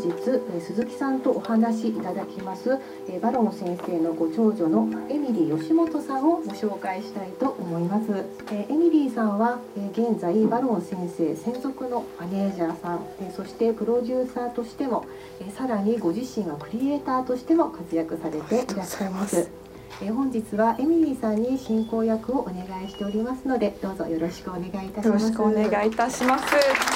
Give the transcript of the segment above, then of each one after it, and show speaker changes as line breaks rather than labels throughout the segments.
日鈴木さんとお話しいただきますバロン先生のご長女のエミリー吉本さんをご紹介したいと思います。エミリーさんは現在バロン先生専属のマネージャーさんそしてプロデューサーとしてもさらにご自身がクリエイターとしても活躍されていらっしゃいます。本日はエミリーさんに進行役をお願いしておりますのでどうぞよろしくお願いいたします。よろしくお
願いいたします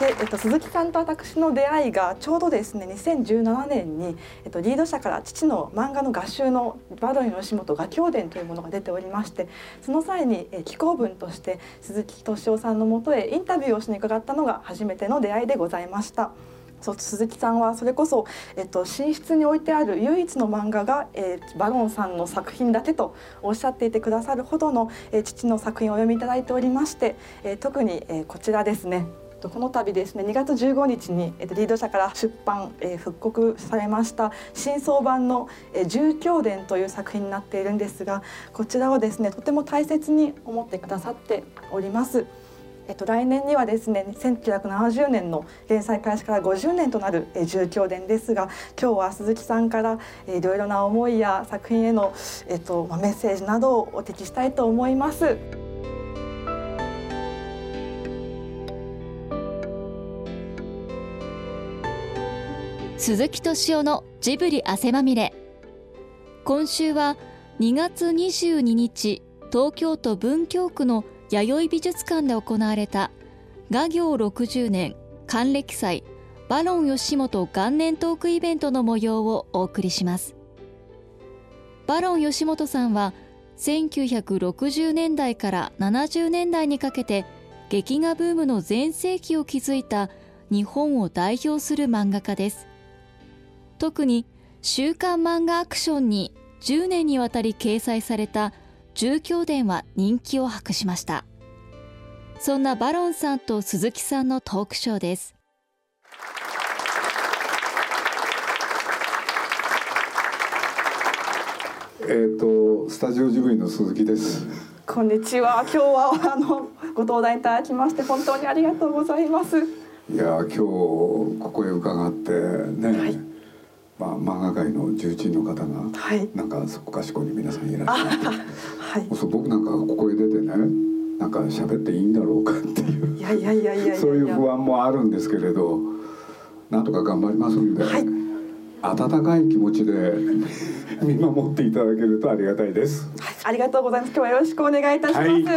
で、えっと、鈴木さんと私の出会いがちょうどですね2017年に、えっと、リード社から父の漫画の合集の「バドリの吉本画狂伝」というものが出ておりましてその際に、え寄稿文として鈴木敏夫さんのもとへインタビューをしに伺ったのが初めての出会いでございました。そう鈴木さんはそれこそ、えっと、寝室に置いてある唯一の漫画が、えー、バロンさんの作品だけとおっしゃっていてくださるほどの、えー、父の作品をお読みいただいておりまして、えー、特に、え、こちらですねこの度ですね2月15日に、えっと、リード社から出版、えー、復刻されました新装版の「えー、住教伝」という作品になっているんですがこちらをですねとても大切に思ってくださっております。えっと、来年にはですね1970年の連載開始から50年となる「え住教伝」ですが今日は鈴木さんからいろいろな思いや作品への、えっと、メッセージなどをお聞きしたいと思います。
鈴木敏夫のジブリ汗まみれ。今週は2月22日東京都文京区の弥生美術館で行われた画業60年還暦祭バロン吉本元年トークイベントの模様をお送りします。バロン吉本さんは1960年代から70年代にかけて劇画ブームの全盛期を築いた日本を代表する漫画家です。特に週刊漫画アクションに10年にわたり掲載された住教伝は人気を博しました。そんなバロンさんと鈴木さんのトークショーです。
えっ、ー、とスタジオジブリの鈴木です。
こんにちは。今日はあのご登壇いただきまして本当にありがとうございます。
いや今日ここへ伺ってね、はいまあ、漫画界の重鎮の方が、はい、なんかそこかしこに皆さんいらっしゃって、はい、そう僕なんかここへ出てねなんか喋っていいんだろうかっていう。いやいやいやいやそういう不安もあるんですけれどなんとか頑張りますんで、はい、温かい気持ちで見守っていただけるとありがたいです、
はい、ありがとうございます。今日はよろしくお願いいたします、はい、今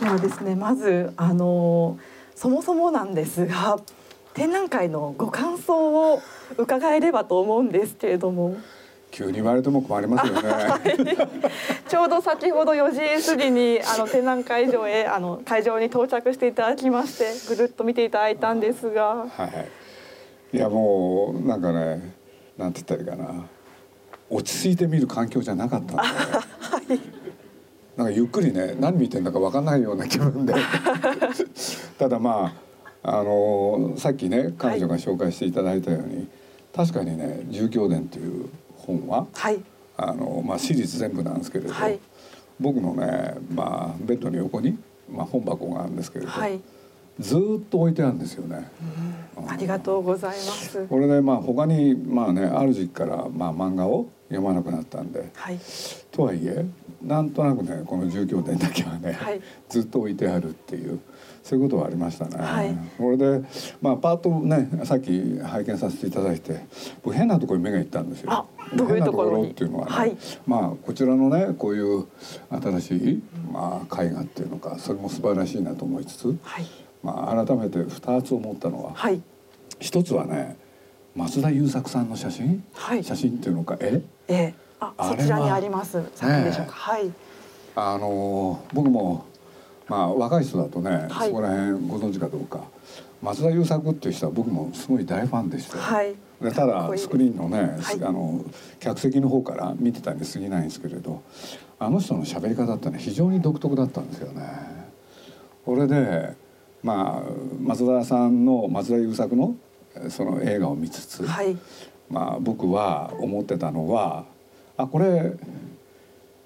日はですねまずあのそもそもなんですが展覧会のご感想を伺えればと思うんですけれども。
急に言われても困りますよね。はい、
ちょうど先ほど4時過ぎにあの展覧会場へあの会場に到着していただきましてぐるっと見ていただいたんですが。
はい。いやもうなんかねなんて言ったらいいかな落ち着いて見る環境じゃなかったんで。はい。なんかゆっくりね何見てんだかわかんないような気分で ただまああのさっきね彼女が紹介していただいたように、はい、確かにね「住教伝」という本は、はい、あのまあ、シリーズ全部なんですけれど、はい、僕のね、まあ、ベッドの横に、まあ、本箱があるんですけれど、ずっと置いてあるんですよね。
ありがとうございます。
これね、まあ他にまあねある時期からまあ漫画を読まなくなったんで、はい、とはいえなんとなくねこの住教伝だけはね、はい、ずっと置いてあるっていう。そういうことはありましたね。はい、これでまあパートねさっき拝見させていただいて僕変なところに目がいったんですよ。
どういうところ
っていうのはね、はい、まあこちらのねこういう新しいまあ絵画っていうのかそれも素晴らしいなと思いつつ、はい、まあ改めて二つ思ったのは、はい、一つはね松田優作さんの写真、はい、写真っていうのか絵、
えあそちらにあります。作品でしょうか、はい。
あの僕もまあ若い人だとね、はい、そこら辺ご存知かどうか。松田優作っていう人は僕もすごい大ファンでして、はい、でただスクリーンのね、はい、あの客席の方から見てたに過ぎないんですけれどあの人の喋り方ってね非常に独特だったんですよね。これでまあ松田さんの松田優作のその映画を見つつ、はい、まあ僕は思ってたのはあこれ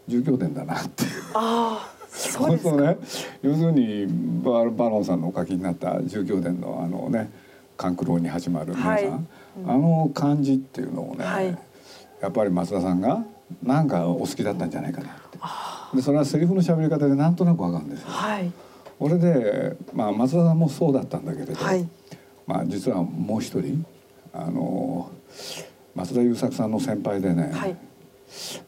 住居伝だなっていう。あ
そうですか。
ね。要するにババロンさんのお書きになった住居伝のあのね勘九郎に始まる皆さん、
はい。
あの感じっていうのをね、
はい。
やっぱり松田さんがなんかお好きだったんじゃないかなって。でそれはセリフの喋り方でなんとなくわかるんですよ。
はい。
これで、まあ、松田さんもそうだったんだけれど、
はい。
まあ、実はもう一人あの松田優作さんの先輩でね、
はい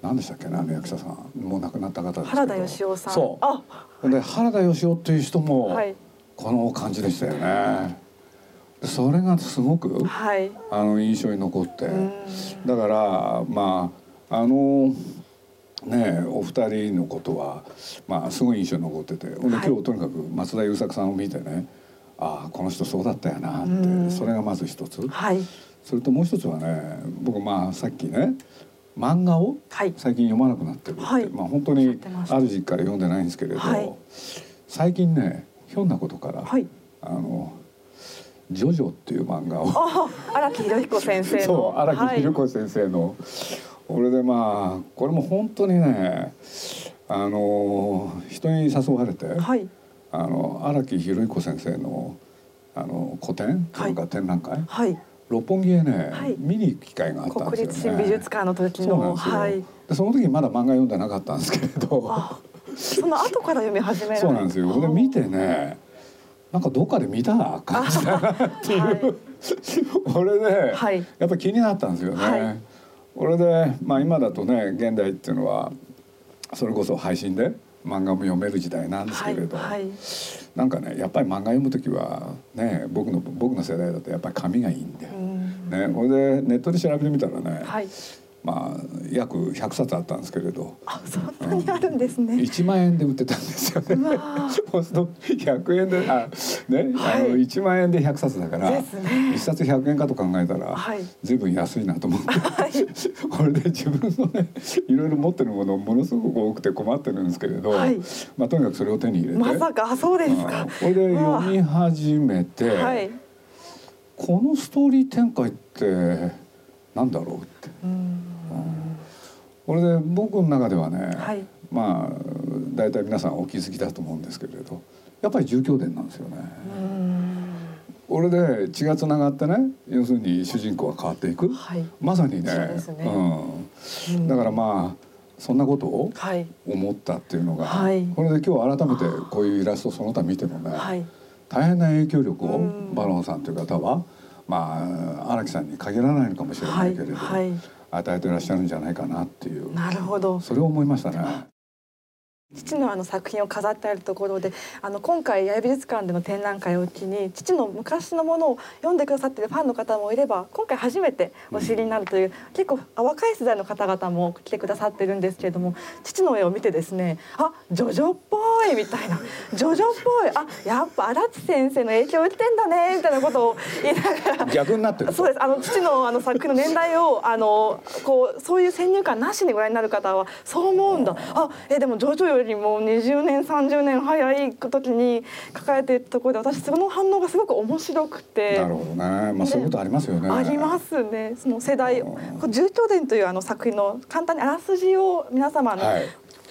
何でしたっけねあの役者さん。もう亡くなった方です
原田芳雄さん。
そう。
あ。
で原田芳雄っていう人も
はい。
この感じでしたよね。でそれがすごく
はい。
あの印象に残って。
うん。
だからまああのねお二人のことはまあすごい印象に残ってて。ほんで
はい。
今日とにかく松田優作さんを見てねああこの人そうだったよなっ
うん。
てそれがまず一つ。
はい。
それともう一つはね僕まあさっきね漫画を
はい。
最近読まなくなってるって、
はい。
まあ本当にある時期から読んでないんですけれど、
はい。
最近ねひょんなことから、
はい。
あの「ジョジョ」っていう漫画を
あ荒木博彦先生の。
そう荒木
はい
宏子先生の、俺でまあこれも本当にねあの人に誘われて、
はい。
あの荒木宏彦先生のあの個展とい。うか展覧会、
はい
六本木へね、
はい。
見に行く機会があったん
国
ですよね。
立新美術館の時のはい。
でその時まだ漫画読んでなかったんですけれど。
あその後から読み始め
そうなんですよ。で見てねなんかどっかで見た感じだなっていう、
はい。
俺で、
はい。
やっぱ気になったんですよね。
はい。
これで、まあ、今だとね現代っていうのはそれこそ配信で漫画も読める時代なんですけれど、
はいはい。
なんかねやっぱり漫画読む時はね僕の僕の世代だとやっぱり紙がいいんだよ。
うん。
ね、これでネットで調べてみたらね、
はい
まあ約100冊あったんですけれど。
あそんなにあるんですね。
1万円で売ってたんですよね。そうすると100円であね、
はい。
あの1万円で100冊だから
ね。
1冊100円かと考えたら
はい。
随分安いなと思って、
はい。
これで自分のねいろいろ持ってるものものすごく多くて困ってるんですけれど、
はい。
まあ、とにかくそれを手に入れて、
まさかそうですか。
うん。これで読み始めて、
はい。
このストーリー展開ってなんだろうって。
うん
これで僕の中ではね、
はい。
まあ大体皆さんお気づきだと思うんですけれどやっぱり住居伝なんですよね。
うん。
これで血がつながってね要するに主人公が変わっていく。
はい。
まさにね
ね。
うん、だからまあそんなことを
はい。
思ったっていうのが、
はい。
これで今日改めてこういうイラストその他見てもね、
はい。
大変な影響力を
うん。
バロンさんという方はまあ荒木さんに限らないのかもしれないけれど、
はい。はい
与えていらっしゃるんじゃないかなっていう
なるほど
それを思いましたね。
父のあの作品を飾ってあるところであの今回八重美術館での展覧会を機に父の昔のものを読んでくださっているファンの方もいれば今回初めてお知りになるという、結構若い世代の方々も来てくださってるんですけれども父の絵を見てですねあジョジョっぽいみたいなジョジョっぽいあやっぱ荒地先生の影響を受けてんだねみたいなことを言いながら
逆になってる
そうです。あの父のあの作品の年代をあのこうそういう先入観なしにご覧になる方はそう思うんだ。あえでもジョジョよりも20年30年早い時に書かれているところで私その反応がすごく面白くて。
なるほどね、まあ、そういうことありますよね。
ありますね。その世代、重教伝というあの作品の簡単にあらすじを皆様の、
はい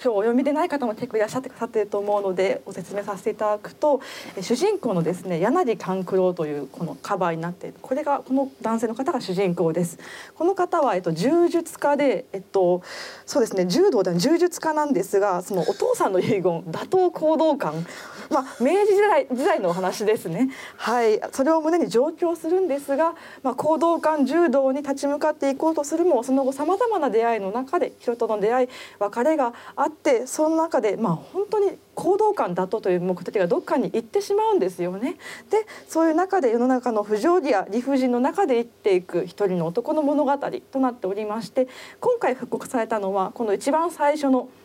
今日お読みでない方も結構いらっしゃってくださってると思うのでご説明させていただくと主人公のですね柳勘九郎というこのカバーになっているこれがこの男性の方が主人公です。この方は、えっと、柔術家で、えっと、そうですね柔道では柔術家なんですがそのお父さんの遺言打倒行動感まあ、明治時代時代のお話ですね、はい、それを胸に上京するんですが、まあ、行動感柔道に立ち向かっていこうとするもその後さまざまな出会いの中で人との出会い別れがあってその中で、まあ、本当に行動感だとという目的がどっかに行ってしまうんですよね。でそういう中で世の中の不条理や理不尽の中で生きていく一人の男の物語となっておりまして今回復刻されたのはこの一番最初の「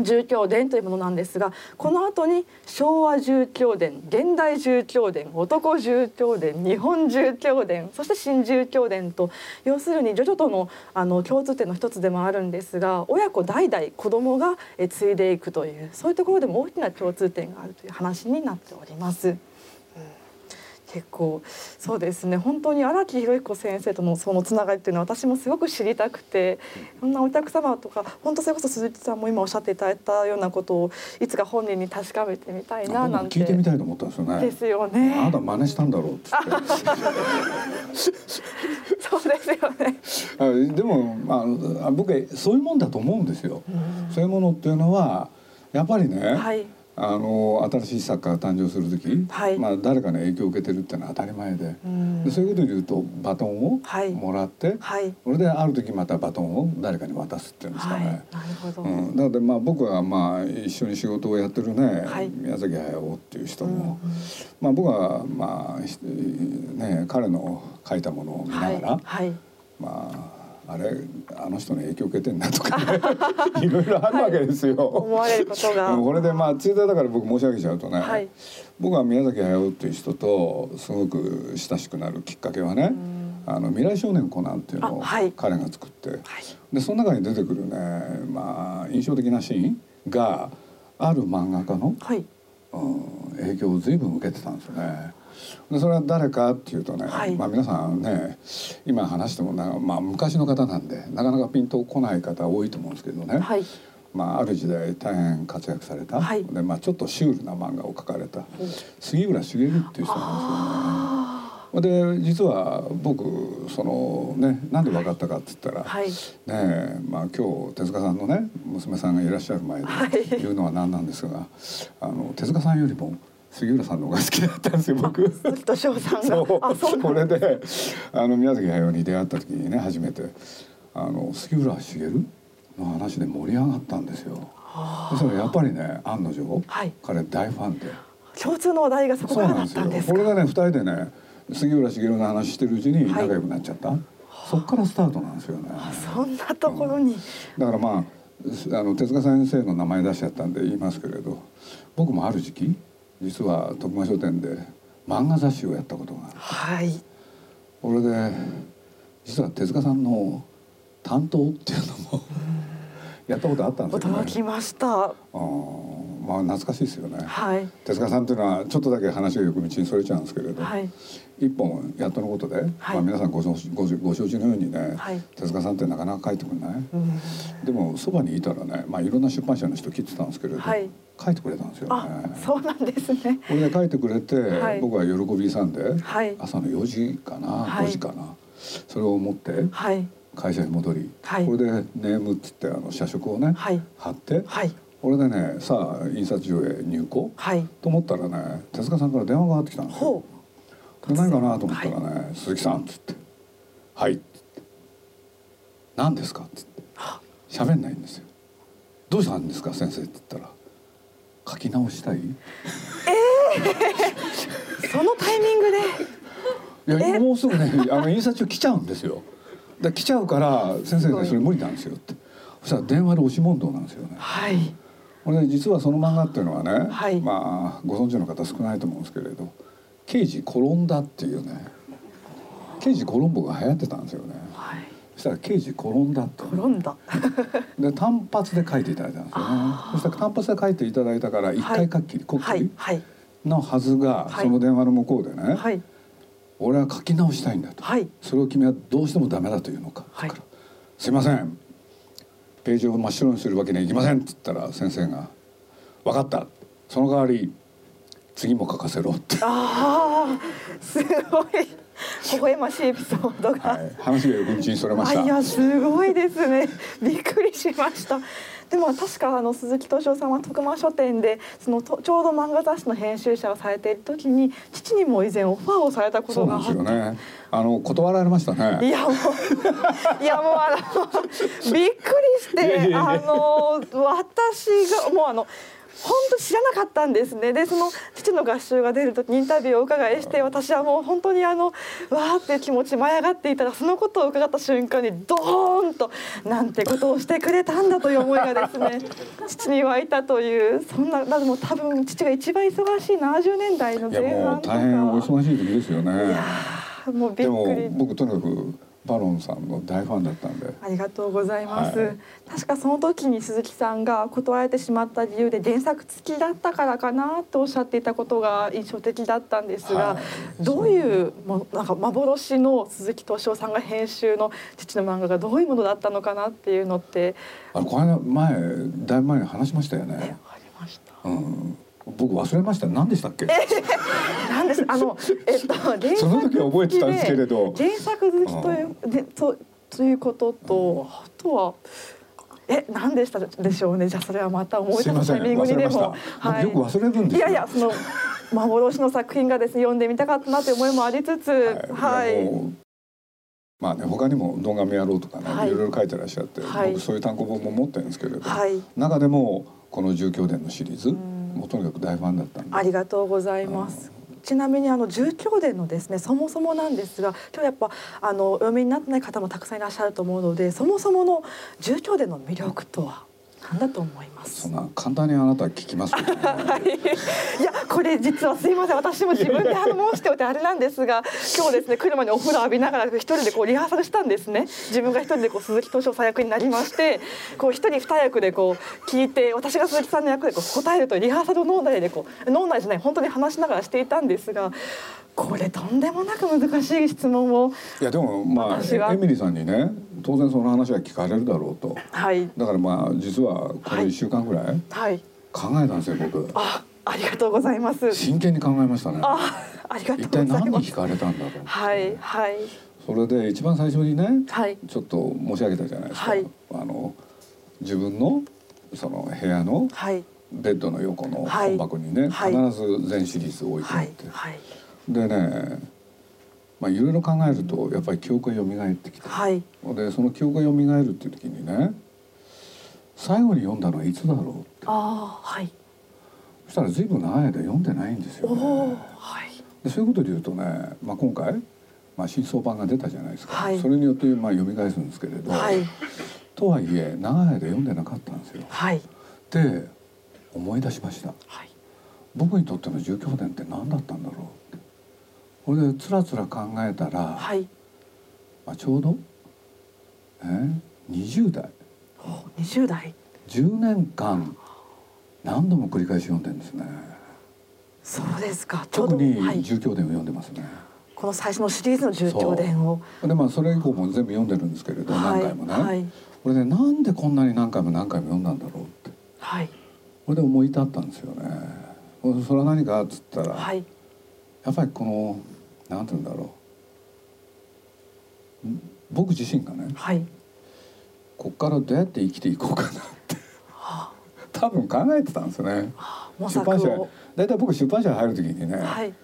住教伝というものなんですがこの後に昭和住教伝現代住教伝男住教伝日本住教伝そして新住教伝と要するにジョジョとのあの共通点の一つでもあるんですが親子代々子供が継いでいくというそういうところでも大きな共通点があるという話になっております。結構そうですね本当に荒木博彦先生とのそのつながりっていうのは私もすごく知りたくていろんなお客様とか本当それこそ鈴木さんも今おっしゃっていただいたようなことをいつか本人に確かめてみたいななんて
聞いてみたいと思ったんですよね。
ですよね。
あなた真似したんだろうって。
そうですよね。
あでもまあ僕はそういうもんだと思うんですよ。そういうものっていうのはやっぱりね。
はい。
あの新しい作家が誕生する時、
はい
まあ、誰かの影響を受けてるっていうのは当たり前で,、
うん
でそういうことで言うとバトンを
はい
もらって、
はい。
それである時またバトンを誰かに渡すっていうんですか
はい。
ね。
なるほど。
うん、なのでまあ僕はまあ一緒に仕事をやってるね、
はい
宮崎駿っていう人
うん
も、まあ僕はまあひね彼の書いたものを見ながら。まああれあの人の影響を受けてんだとかね いろいろあるわけですよ。
思われることが。
うんこれでまあツイッターだから僕申し上げちゃうとね、
はい。
僕は宮崎駿っていう人とすごく親しくなるきっかけはね「あの未来少年コナン」っていうのを彼が作って、
はい。
でその中に出てくるねまあ印象的なシーンがある漫画家の、
はい。
うん、影響を随分受けてたんですよね。でそれは誰かっていうとね、
はい
まあ皆さんね今話してもな、まあ、昔の方なんでなかなかピンとこない方多いと思うんですけどね、
はい。
まあ、ある時代大変活躍された、
はい
でまあ、ちょっとシュールな漫画を描かれた杉浦茂っていう人なんですよね。
あ
で実は僕そのねなんで分かったかって言ったら、
あ。はい。
ねえまあ今日手塚さんのね娘さんがいらっしゃる前で
はい
言うのは何なんですが、あの手塚さんよりも杉浦さんの方が好きだったんですよ僕。
鈴木敏夫さんが。あ、そ
これであの宮崎駿に出会った時にね初めてあの杉浦茂の話で盛り上がったんですよ。そしたらやっぱりね案の定、
はい
彼大ファンで。
共通の話題がそこからだ
そうなんですよ
ったんですか。
これがね二人でね杉浦茂の話してるうちに仲良くなっちゃった、そっからスタートなんですよね
そんなところに。
だからまああの手塚先生の名前出しちゃったんで言いますけれど僕もある時期実は徳間書店で漫画雑誌をやったことがある
はい。
これで実は手塚さんの担当っていうのもやったことあったんですよね
驚きました。
あーまあ懐かしいですよね
はい。
手塚さんっていうのはちょっとだけ話がよく道にそれちゃうんですけれど、
はい。
一本やっとのことで、まあ、皆さんご承ごご承知のようにね、
はい
手塚さんってなかなか書いてくれない、
うん。
でもそばにいたらね、まあ、いろんな出版社の人来てたんですけれど、
はい
書いてくれたんですよ
あ
ね。、
そうなんですね。
これで書いてくれて、
はい
僕は喜びさんで、
はい
朝の4時かな、
はい
5時かなそれを持って
はい。
会社に戻り、
はい
これでネームっつってあの社食をね、
はい。
貼って、
はい。
これでねさあ印刷所へ入稿、
はい。
と思ったらね手塚さんから電話がかかってきたんですよ
ほ。
で何かなと思ったらね「鈴木さん」っつって「はい」っつって「何ですか?」っつって喋んないんですよ「どうしたんですか先生」って言ったら「書き直したい?」い
そのタイミングで。
やもうすぐねあの印刷所来ちゃうんですよで来ちゃうから「先生ねそれ無理なんですよ」ってそしたら電話で押し問答なんですよね
はい。
これ実はその漫画っていうのはね、
はい
まあご存知の方少ないと思うんですけれど「刑事転んだ」っていうね刑事コロンボが流行ってたんですよね
はい。
そしたら刑事転んだって
転んだ。
で単発で書いていただいたんですよねそしたら単発で書いていただいたから一回書き、こっき
はい
り。
はい。
のはずが、
はい
その電話の向こうでね、
はい。
俺は書き直したいんだと、
はい。
それを君はどうしてもダメだというのか、
はい
だからすいませんページを真っ白にするわけにはいきません」って言ったら先生が「分かったその代わり次も書かせろ」って、
ああ、すごい。微笑ましいエピソードが。
はい、話がよく道にそれました。
あいやすごいですね。びっくりしました。でも確かあの鈴木敏夫さんは徳間書店でそのとちょうど漫画雑誌の編集者をされている時に父にも以前オファーをされたことがあって
ですよね。あの断られましたね。
いやもう いやもうあのびっくりして
や。
あの私がもうあの本当知らなかったんですね。でその父の合集が出る時にインタビューをお伺いして私はもう本当にあのわーって気持ち舞い上がっていたらそのことを伺った瞬間にドーンとなんてことをしてくれたんだという思いがですね 父に湧いたというそんなでも多分父が一番忙しい70年代の前半とか
もう大変お忙しい時ですよね。
いやーもうび
でも
っくり。
僕とにかくバロンさんの大ファンだったんで。
ありがとうございます、
はい。
確かその時に鈴木さんが断られてしまった理由で原作付きだったからかなとおっしゃっていたことが印象的だったんですが、
はい。
どういうもなんか幻の鈴木敏夫さんが編集の父の漫画がどういうものだったのかなっていうのって。
あのこの間前だいぶ前に話しましたよ
え
ね、
ありました。
うん、僕忘れました。何でしたっけ？
なんですあのえっと 原作
その時は覚えてたんですけれど。
原作好きというでとということとあとはえ何でしたでしょうね。じゃあそれはまた思い出
すいますせん
タイミングにでも。
僕よく忘れるんですよ。
いやいやその幻の作品がですね読んでみたかったなという思いもありつつはい、
もうまあね他にも動画見やろうとかね、
はい。
い、ろいろ書いてらっしゃって、
はい。
僕そういう単行本も持ってるんですけれど、
はい。
中でもこの住居伝のシリーズ
ん。
もうとにかく大ファンだったんで。
ありがとうございます。ちなみにあの住居伝のですねそもそもなんですが今日やっぱあのお読みになってない方もたくさんいらっしゃると思うのでそもそもの住居伝の魅力とは？何だと思います。
そんな簡単にあなたは聞きますけど、ね、
い。やこれ実はすいません。私も自分で反応しておいてあれなんですが 今日ですね来る前にお風呂浴びながら一人でこうリハーサルしたんですね。自分が一人でこう鈴木敏夫さん役になりましてこう一人二役でこう聞いて私が鈴木さんの役でこう答えるというリハーサルを脳内でこう脳内じゃない本当に話しながらしていたんですがこれとんでもなく難しい質問を
いやでもまあエミリーさんにね当然その話は聞かれるだろうと。
はい。
だからまあ実はこの1週間ぐらい
はい。
考えたんですよ僕。
あありがとうございます。
真剣に考えましたね。
あありがとう
一体
ございます。
何に聞かれたんだろう
はいはい。
それで一番最初にね
はい。
ちょっと申し上げたじゃないですか、
はい。
あの自分のその部屋の
はい。
ベッドの横の
はい。
本箱にね、
はい。
必ず全シリーズ置いてあ
はい
って、
はい
でねまあいろいろ考えるとやっぱり記憶が蘇ってきて、
はい。
でその記憶が蘇るっていう時にね最後に読んだのはいつだろうって。
ああはい。
そしたら随分長い間読んでないんですよ、ね、
はい。
でそういうことで言うとね、まあ、今回、まあ、新装版が出たじゃないですか、
はい。
それによってまあ読み返すんですけれど、
はい。
とはいえ長い間読んでなかったんですよ。
はい。
で思い出しました。
はい。
僕にとっての住居伝って何だったんだろうってこれでつらつら考えたら、
はい。
まあ、ちょうど、え20代。
二十代。
10年間何度も繰り返し読んでるんですね。
そうですか。
特に
どはい。
住居伝を読んでますね、
この最初のシリーズの住居伝を。
でまあそれ以降も全部読んでるんですけれど、
はい
何回もね、
はい。
これでなんでこんなに何回も何回も読んだんだろうって
はい。
これで思い立ったんですよね。それは何かっつったら、
はい。
やっぱりこのなんて言うんだろう。ん？僕自身がね。
はい。
こっからどうやって生きていこうかなって。多分考えてたんですよね。出版社
を
大体僕出版社に入る時にね、
はい。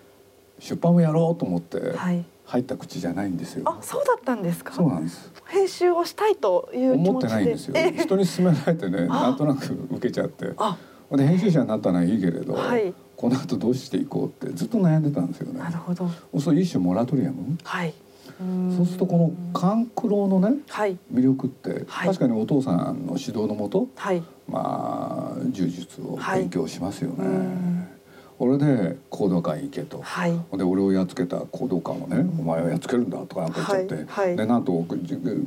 出版をやろうと思って
はい。
入った口じゃないんですよ、
あそうだったんですか？
そうなんです。
編集をしたいという気
思って
持ちで
ないんですよ。
え
人に勧められてね
あ。
なんとなく受けちゃって。
あ。
で編集者になったのはいいけれど、
はい
この後どうしていこうってずっと悩んでたんですよね。
なるほど。
そう一種モラトリアム？
はい。
そうするとこの勘九郎のね
はい。
魅力って、
はい。
確かにお父さんの指導のもと
はい。
まあ柔術を勉強しますよね。
うん。
俺で行動館行けと。
はい。
で俺をやっつけた行動官をね、お前はやっつけるんだとかなんか言っちゃって、
はい。はい。
でなんと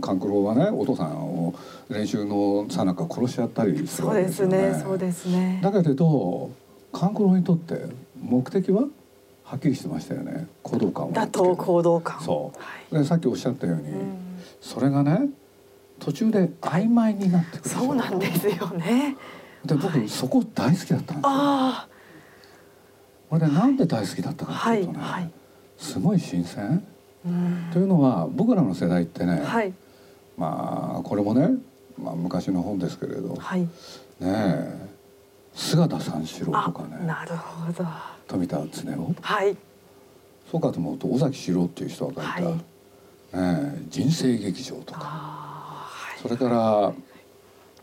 勘九郎はねお父さんを練習のさなか殺しちゃったりする
そうで
わけですよね。
すね。そうですね。
だけれど勘九郎にとって目的ははっきりしてましたよね。行動官をや
打
っつける。
倒行動感。
そう。
はい。
でさっきおっしゃったように、
うん。
それがね途中で曖昧になってくる
そうなんですよね。
で僕、そこ大好きだったんですよ。
あ
これでなんで大好きだったかっていうとね、
はい
すごい新鮮。
うん。
というのは僕らの世代ってね、
はい。
まあこれもね、まあ、昔の本ですけれど、ね
はい。
え姿三四郎
あ
とかね。
なるほど。
富田恒夫？
はい。
そうかと思うと尾崎史郎っていう人が書いた、
はい。
ねえ人生劇場とか。
あ
それから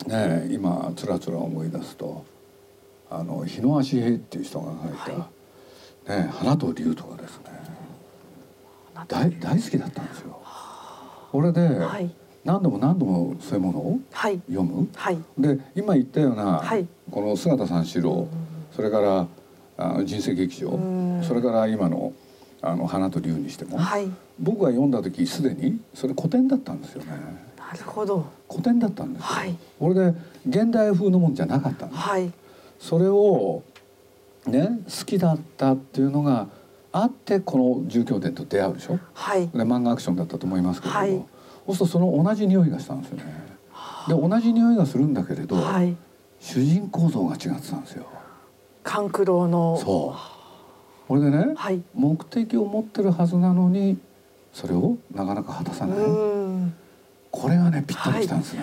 ねえ今つらつら思い出すとあの日野足平っていう人が書いた、
は
ねえ花と竜とかですね。
あ
大大好きだったんですよ。これで
はい
何度も何度もそういうものを
はい。
読む？
はい。
で今言ったような、
はい。
この姿三四郎それからあ人生劇場
うん。
それから今のあの花と竜にしても、
はい。
僕が読んだ時すでにそれ古典だったんですよね。
なるほど。
古典だったんですよ、
はい。
これで現代風のもんじゃなかったんです
はい。
それをね好きだったっていうのがあってこの住居伝と出会うでしょ？
はい。
で漫画アクションだったと思いますけれども、
はい
そうするとその同じ匂いがしたんですよね。で同じ匂いがするんだけれど、
はい。
主人公像が違ってたんですよ。
勘九郎の。
そう。これでね
はい。
目的を持ってるはずなのにそれをなかなか果たさ
う
ない。
ん。
これがねぴったりきたんですね、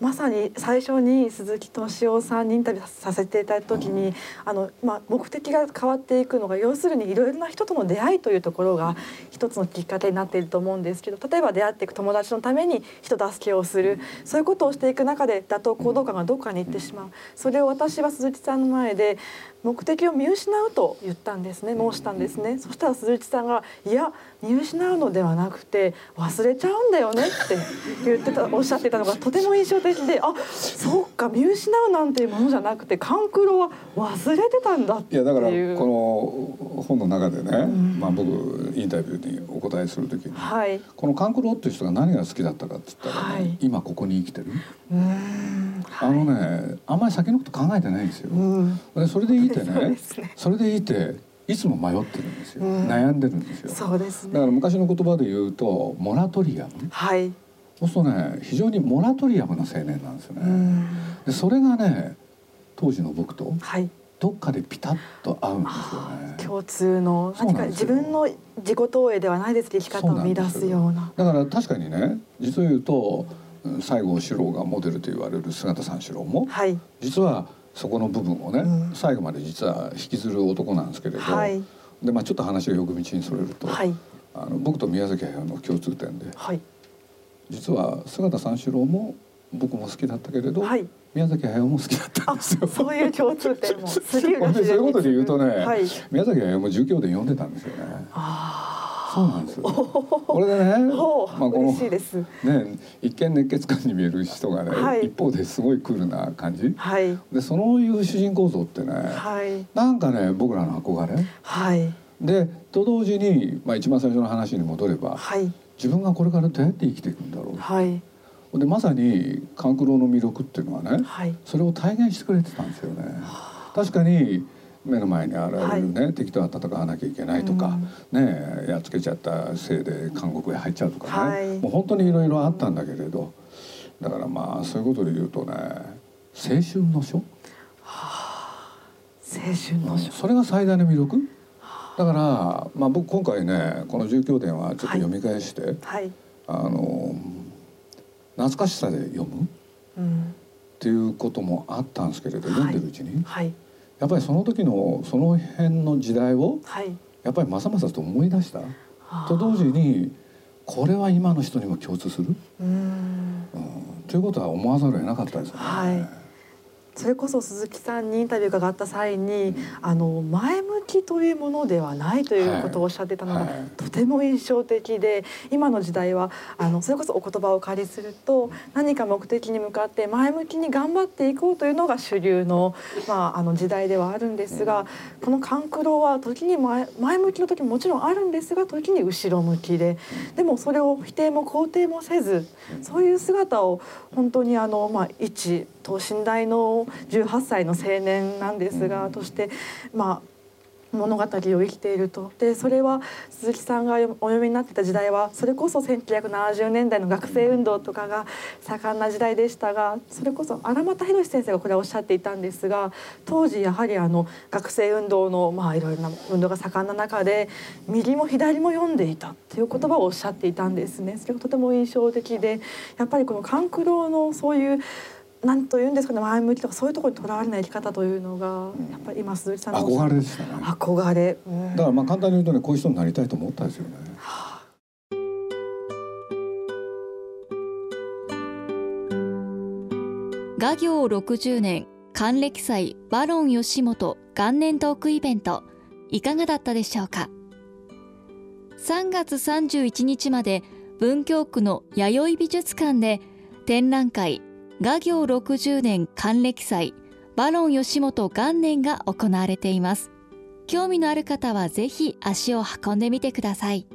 まさに最初に鈴木敏夫さんにインタビューさせていただいた時に、あのまあ、目的が変わっていくのが要するにいろいろな人との出会いというところが一つのきっかけになっていると思うんですけど例えば出会っていく友達のために人助けをするそういうことをしていく中で打倒行動感がどっかに行ってしまう。それを私は鈴木さんの前で目的を見失うと言ったんですね。申したんですね。そしたら鈴木さんが「いや見失うのではなくて忘れちゃうんだよね」って言ってたおっしゃってたのがとても印象的であそうか見失うなんていうものじゃなくて勘九郎は忘れてたんだっていう。
いやだからこの本の中でね、
ん。
まあ、僕インタビューにお答えする時に、
はい。
この勘九郎っていう人が何が好きだったかって言ったらね、
はい。
今ここに生きてる、
うーん。
あのねあんまり先のこと考えてないんですよ。
うん。
でそれでいてね
ね。
それでいていつも迷ってるんですよ、
うん。
悩んでるんですよ。
そうです
だから
ね
昔の言葉で言うとモラトリアム。
はい
そうするとね非常にモラトリアムな青年なんですよね。
うん。
でそれがね当時の僕と
はい。
どっかでピタッと合うんですよね。
共通の何か自分の自己投影ではないですけど生き方を見出すような。
だから確かにね実を言うとうん西郷四郎がモデルと言われる姿三四郎も
はい。
実はそこの部分をね、
うん。
最後まで実は引きずる男なんですけれど、
はい。
でまあちょっと話がよく道にそれると、
はい。
あの僕と宮崎駿の共通点で
はい
実は姿三四郎も僕も好きだったけれど、
はい。
宮崎駿も好きだったん
あ
ですよ。
そういう共通点も
そういうことで言うとね、
はい。
宮崎駿も儒教で読んでたんですよね。
あ
そうなんですよ。これでね、まあこのね一見熱血感に見える人がね、
はい。
一方ですごいクールな感じ。
はい。
でそういう主人公像ってね、
はい。
なんかね僕らの憧れ。
はい。
でと同時に、まあ、一番最初の話に戻れば
はい
自分がこれからどうやって生きていくんだろ
はい、
うでまさに勘九郎の魅力っていうのはね
はい、
それを体現してくれてたんですよね。確かに目の前に現れるね、敵とは戦わなきゃいけないとか、ねやっつけちゃったせいで監獄へ入っちゃうとかね、
はい。
もう本当にいろいろあったんだけれどだからまあそういうことで言うとね青春の書。
青春の書。
それが最大の魅力？だから、まあ、僕今回ねこの「住居伝」はちょっと読み返して、
はい、
あの懐かしさで読むっ
うん、
ていうこともあったんですけれど、
はい。
読んでるうちに。
はい。
やっぱりその時のその辺の時代を
はい。
やっぱりまさまさと思い出した。と同時にこれは今の人にも共通する、
うん。
うん、ということは思わざるを得なかったですよね。
はいそれこそ鈴木さんにインタビューがあった際にあの前向きというものではないということをおっしゃってたのが、
はい。
とても印象的で今の時代はあのそれこそお言葉をお借りすると何か目的に向かって前向きに頑張っていこうというのが主流の,、まあ、あの時代ではあるんですが、この勘九郎は時に前前向きの時ももちろんあるんですが時に後ろ向きででもそれを否定も肯定もせずそういう姿を本当にあの、まあ、一等身大の18歳の青年なんですが、としてまあ物語を生きているとでそれは鈴木さんがお読みになっていた時代はそれこそ1970年代の学生運動とかが盛んな時代でしたがそれこそ荒俣宏先生がこれはおっしゃっていたんですが当時やはりあの学生運動のまあいろいろな運動が盛んな中で右も左も読んでいたっていう言葉をおっしゃっていたんですね。それがとても印象的でやっぱりこの勘九郎のそういうなんというんですかね前向きとかそういうところにとらわれない生き方というのがやっぱり今鈴木さんの
憧れでしたね。
憧れ、うん
だからまあ簡単に言うとねこういう人になりたいと思ったんですよね。
画業60年還暦祭バロン吉本元年トークイベントいかがだったでしょうか？3月31日まで文京区の弥生美術館で展覧会画業60年還暦祭バロン吉本元年が行われています。興味のある方はぜひ足を運んでみてください。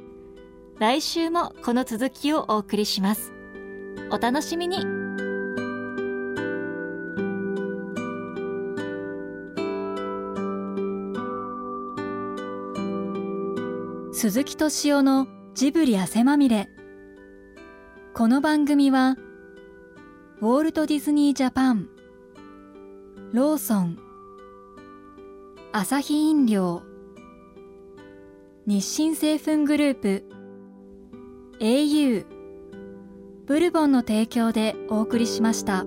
来週もこの続きをお送りします。お楽しみに。鈴木敏夫のジブリ汗まみれ。この番組はウォルト・ディズニー・ジャパン。ローソン。アサヒ飲料。日清製粉グループ。au ブルボンの提供でお送りしました。